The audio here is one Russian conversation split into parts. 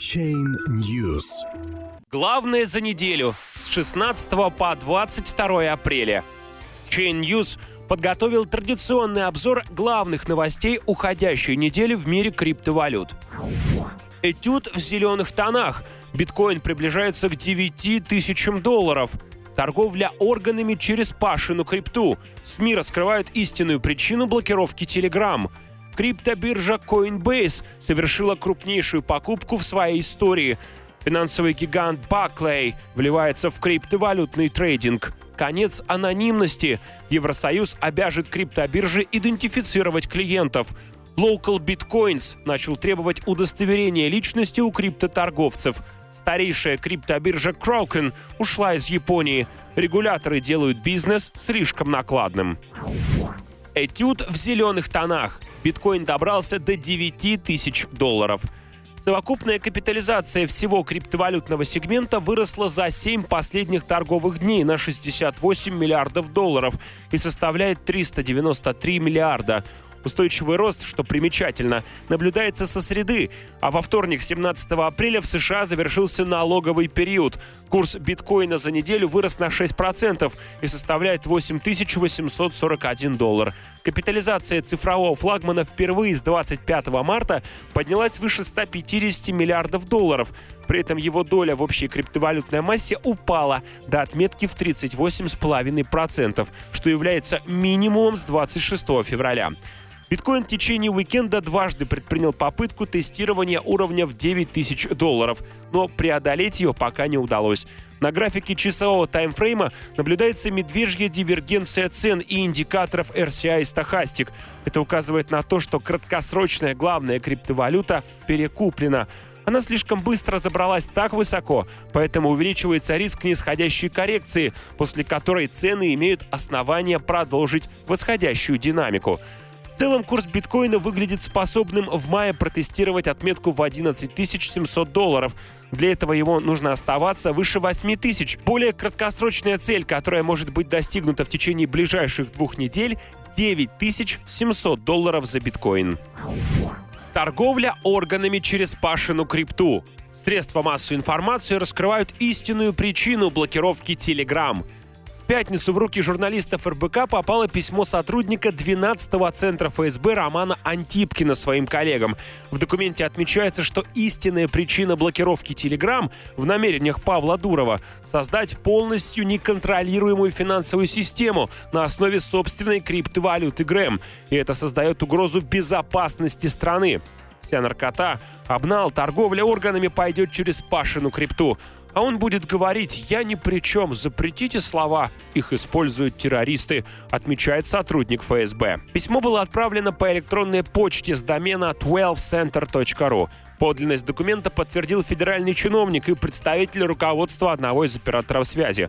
Chain News. Главное за неделю с 16 по 22 апреля. Chain News подготовил традиционный обзор главных новостей уходящей недели в мире криптовалют. Этюд в зеленых тонах. Биткоин приближается к 9 тысячам долларов. Торговля органами через Пашину крипту. СМИ раскрывают истинную причину блокировки Telegram. Криптобиржа Coinbase совершила крупнейшую покупку в своей истории. Финансовый гигант Barclay вливается в криптовалютный трейдинг. Конец анонимности. Евросоюз обяжет криптобиржи идентифицировать клиентов. Local Bitcoins начал требовать удостоверения личности у криптоторговцев. Старейшая криптобиржа Kraken ушла из Японии. Регуляторы делают бизнес слишком накладным. Этюд в зеленых тонах. Биткоин добрался до 9 тысяч долларов. Совокупная капитализация всего криптовалютного сегмента выросла за 7 последних торговых дней на 68 миллиардов долларов и составляет 393 миллиарда. Устойчивый рост, что примечательно, наблюдается со среды, а во вторник, 17 апреля, в США завершился налоговый период. Курс биткоина за неделю вырос на 6% и составляет 8841 доллар. Капитализация цифрового флагмана впервые с 25 марта поднялась выше 150 миллиардов долларов. При этом его доля в общей криптовалютной массе упала до отметки в 38,5%, что является минимумом с 26 февраля. Биткоин в течение уикенда дважды предпринял попытку тестирования уровня в 9 тысяч долларов, но преодолеть ее пока не удалось. На графике часового таймфрейма наблюдается медвежья дивергенция цен и индикаторов RCI и Stochastic. Это указывает на то, что краткосрочная главная криптовалюта перекуплена. Она слишком быстро забралась так высоко, поэтому увеличивается риск нисходящей коррекции, после которой цены имеют основания продолжить восходящую динамику. Целом курс биткоина выглядит способным в мае протестировать отметку в 11 700 долларов. Для этого ему нужно оставаться выше 8 тысяч. Более краткосрочная цель, которая может быть достигнута в течение ближайших двух недель, 9 700 долларов за биткоин. Торговля органами через Пашину крипту. Средства массовой информации раскрывают истинную причину блокировки Telegram – пятницу в руки журналистов РБК попало письмо сотрудника 12-го центра ФСБ Романа Антипкина своим коллегам. В документе отмечается, что истинная причина блокировки Telegram в намерениях Павла Дурова — создать полностью неконтролируемую финансовую систему на основе собственной криптовалюты Грэм. И это создает угрозу безопасности страны. Вся наркота, обнал, торговля органами пойдет через Пашину крипту а он будет говорить «я ни при чем, запретите слова, их используют террористы», отмечает сотрудник ФСБ. Письмо было отправлено по электронной почте с домена 12center.ru. Подлинность документа подтвердил федеральный чиновник и представитель руководства одного из операторов связи.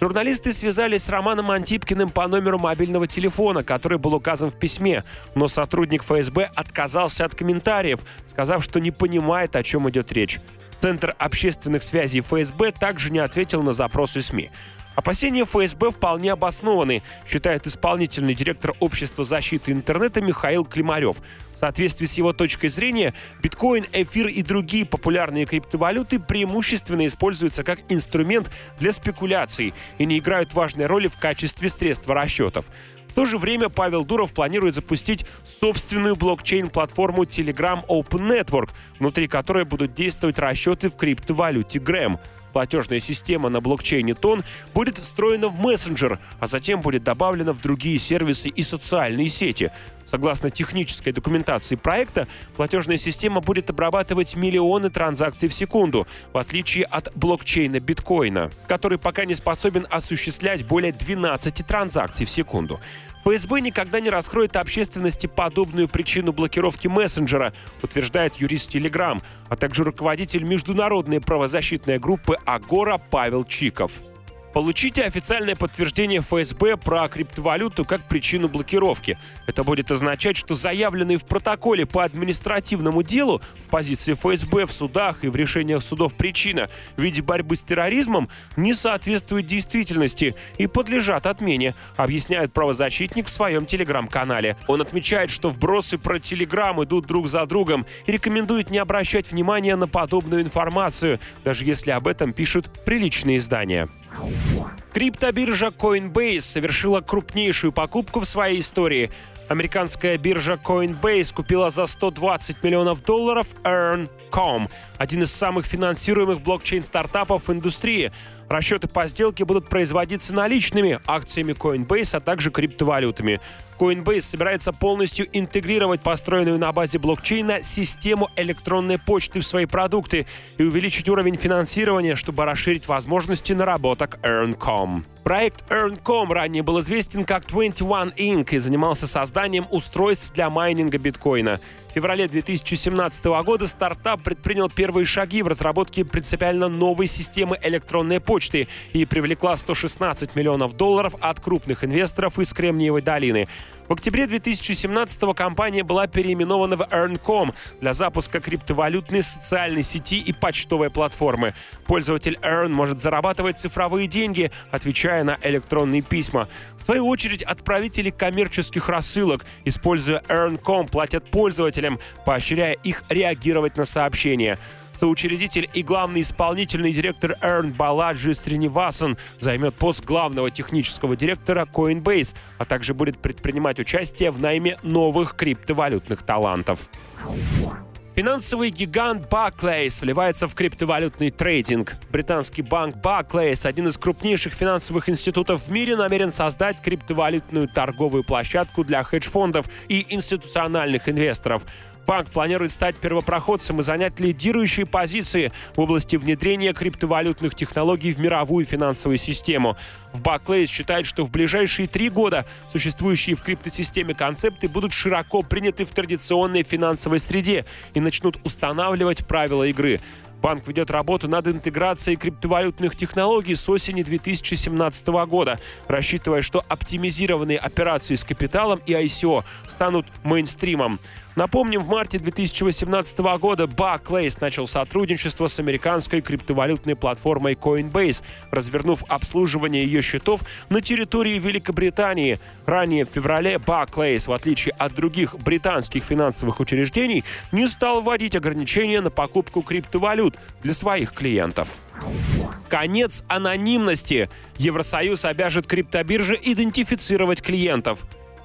Журналисты связались с Романом Антипкиным по номеру мобильного телефона, который был указан в письме, но сотрудник ФСБ отказался от комментариев, сказав, что не понимает, о чем идет речь. Центр общественных связей ФСБ также не ответил на запросы СМИ. Опасения ФСБ вполне обоснованы, считает исполнительный директор Общества защиты интернета Михаил Климарев. В соответствии с его точкой зрения, биткоин, эфир и другие популярные криптовалюты преимущественно используются как инструмент для спекуляций и не играют важной роли в качестве средства расчетов. То же время Павел Дуров планирует запустить собственную блокчейн-платформу Telegram Open Network, внутри которой будут действовать расчеты в криптовалюте Gram. Платежная система на блокчейне Тон будет встроена в мессенджер, а затем будет добавлена в другие сервисы и социальные сети. Согласно технической документации проекта, платежная система будет обрабатывать миллионы транзакций в секунду, в отличие от блокчейна биткоина, который пока не способен осуществлять более 12 транзакций в секунду. ФСБ никогда не раскроет общественности подобную причину блокировки мессенджера, утверждает юрист Телеграм, а также руководитель международной правозащитной группы Агора Павел Чиков. Получите официальное подтверждение ФСБ про криптовалюту как причину блокировки. Это будет означать, что заявленные в протоколе по административному делу в позиции ФСБ в судах и в решениях судов причина в виде борьбы с терроризмом не соответствует действительности и подлежат отмене, объясняет правозащитник в своем телеграм-канале. Он отмечает, что вбросы про Телеграм идут друг за другом и рекомендует не обращать внимания на подобную информацию, даже если об этом пишут приличные издания. Криптобиржа Coinbase совершила крупнейшую покупку в своей истории. Американская биржа Coinbase купила за 120 миллионов долларов Earn.com, один из самых финансируемых блокчейн-стартапов в индустрии. Расчеты по сделке будут производиться наличными, акциями Coinbase, а также криптовалютами. Coinbase собирается полностью интегрировать построенную на базе блокчейна систему электронной почты в свои продукты и увеличить уровень финансирования, чтобы расширить возможности наработок Earn.com. Проект Earn.com ранее был известен как 21 Inc. и занимался созданием устройств для майнинга биткоина. В феврале 2017 года стартап предпринял первые шаги в разработке принципиально новой системы электронной почты и привлекла 116 миллионов долларов от крупных инвесторов из Кремниевой долины. В октябре 2017 компания была переименована в Earn.com для запуска криптовалютной социальной сети и почтовой платформы. Пользователь Earn может зарабатывать цифровые деньги, отвечая на электронные письма. В свою очередь, отправители коммерческих рассылок, используя Earn.com, платят пользователям, поощряя их реагировать на сообщения. Соучредитель и главный исполнительный директор Эрн Баладжи Сринивасан займет пост главного технического директора Coinbase, а также будет предпринимать участие в найме новых криптовалютных талантов. Финансовый гигант Barclays вливается в криптовалютный трейдинг. Британский банк Barclays, один из крупнейших финансовых институтов в мире, намерен создать криптовалютную торговую площадку для хедж-фондов и институциональных инвесторов. Банк планирует стать первопроходцем и занять лидирующие позиции в области внедрения криптовалютных технологий в мировую финансовую систему. В Barclays считают, что в ближайшие три года существующие в криптосистеме концепты будут широко приняты в традиционной финансовой среде и начнут устанавливать правила игры. Банк ведет работу над интеграцией криптовалютных технологий с осени 2017 года, рассчитывая, что оптимизированные операции с капиталом и ICO станут мейнстримом. Напомним, в марте 2018 года Barclays начал сотрудничество с американской криптовалютной платформой Coinbase, развернув обслуживание ее счетов на территории Великобритании. Ранее в феврале Barclays, в отличие от других британских финансовых учреждений, не стал вводить ограничения на покупку криптовалют для своих клиентов. Конец анонимности. Евросоюз обяжет криптобиржи идентифицировать клиентов.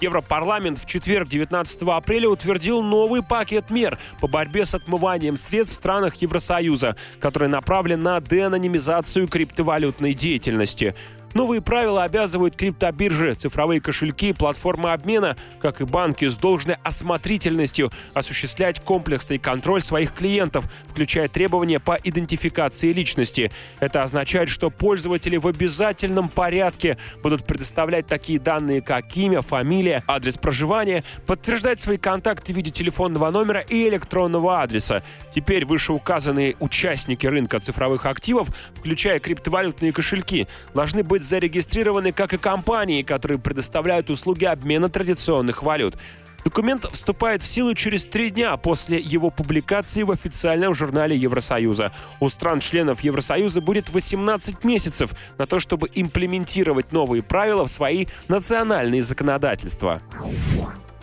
Европарламент в четверг, 19 апреля, утвердил новый пакет мер по борьбе с отмыванием средств в странах Евросоюза, который направлен на деанонимизацию криптовалютной деятельности. Новые правила обязывают криптобиржи, цифровые кошельки, платформы обмена, как и банки, с должной осмотрительностью осуществлять комплексный контроль своих клиентов, включая требования по идентификации личности. Это означает, что пользователи в обязательном порядке будут предоставлять такие данные, как имя, фамилия, адрес проживания, подтверждать свои контакты в виде телефонного номера и электронного адреса. Теперь вышеуказанные участники рынка цифровых активов, включая криптовалютные кошельки, должны быть быть зарегистрированы как и компании, которые предоставляют услуги обмена традиционных валют. Документ вступает в силу через три дня после его публикации в официальном журнале Евросоюза. У стран-членов Евросоюза будет 18 месяцев на то, чтобы имплементировать новые правила в свои национальные законодательства.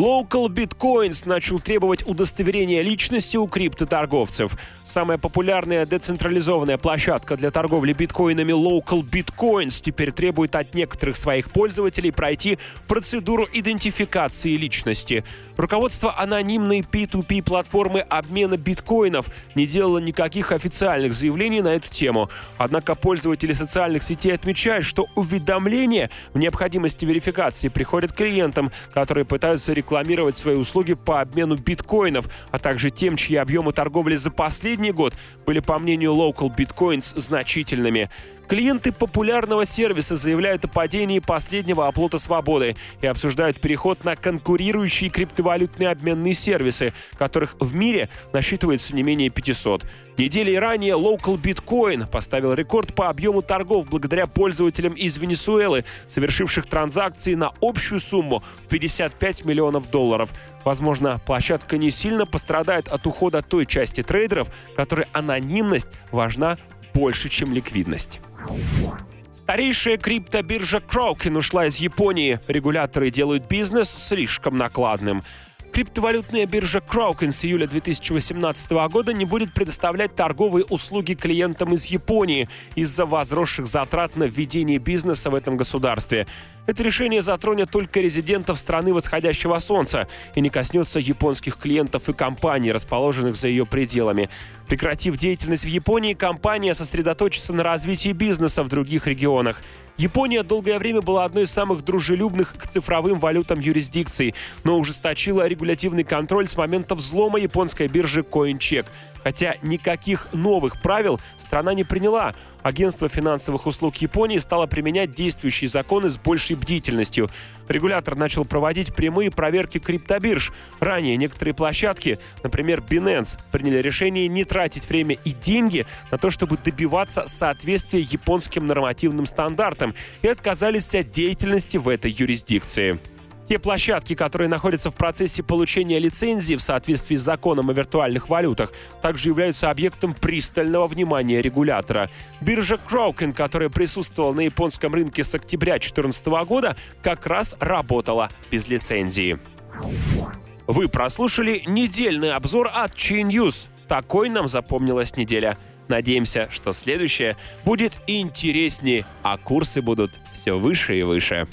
Local Bitcoins начал требовать удостоверения личности у криптоторговцев. Самая популярная децентрализованная площадка для торговли биткоинами Local Bitcoins теперь требует от некоторых своих пользователей пройти процедуру идентификации личности. Руководство анонимной P2P платформы обмена биткоинов не делало никаких официальных заявлений на эту тему. Однако пользователи социальных сетей отмечают, что уведомления в необходимости верификации приходят клиентам, которые пытаются рекламировать рекламировать свои услуги по обмену биткоинов, а также тем, чьи объемы торговли за последний год были, по мнению Local Bitcoins, значительными. Клиенты популярного сервиса заявляют о падении последнего оплота свободы и обсуждают переход на конкурирующие криптовалютные обменные сервисы, которых в мире насчитывается не менее 500. Недели ранее Local Bitcoin поставил рекорд по объему торгов благодаря пользователям из Венесуэлы, совершивших транзакции на общую сумму в 55 миллионов долларов. Возможно, площадка не сильно пострадает от ухода той части трейдеров, которой анонимность важна больше, чем ликвидность. Старейшая криптобиржа Kraken ушла из Японии. Регуляторы делают бизнес слишком накладным. Криптовалютная биржа Kraken с июля 2018 года не будет предоставлять торговые услуги клиентам из Японии из-за возросших затрат на введение бизнеса в этом государстве. Это решение затронет только резидентов страны восходящего солнца и не коснется японских клиентов и компаний, расположенных за ее пределами. Прекратив деятельность в Японии, компания сосредоточится на развитии бизнеса в других регионах. Япония долгое время была одной из самых дружелюбных к цифровым валютам юрисдикций, но ужесточила регулятивный контроль с момента взлома японской биржи CoinCheck. Хотя никаких новых правил страна не приняла, Агентство финансовых услуг Японии стало применять действующие законы с большей бдительностью. Регулятор начал проводить прямые проверки криптобирж. Ранее некоторые площадки, например, Binance, приняли решение не тратить время и деньги на то, чтобы добиваться соответствия японским нормативным стандартам и отказались от деятельности в этой юрисдикции. Те площадки, которые находятся в процессе получения лицензии в соответствии с законом о виртуальных валютах, также являются объектом пристального внимания регулятора. Биржа Kraken, которая присутствовала на японском рынке с октября 2014 года, как раз работала без лицензии. Вы прослушали недельный обзор от Chain News. Такой нам запомнилась неделя. Надеемся, что следующее будет интереснее, а курсы будут все выше и выше.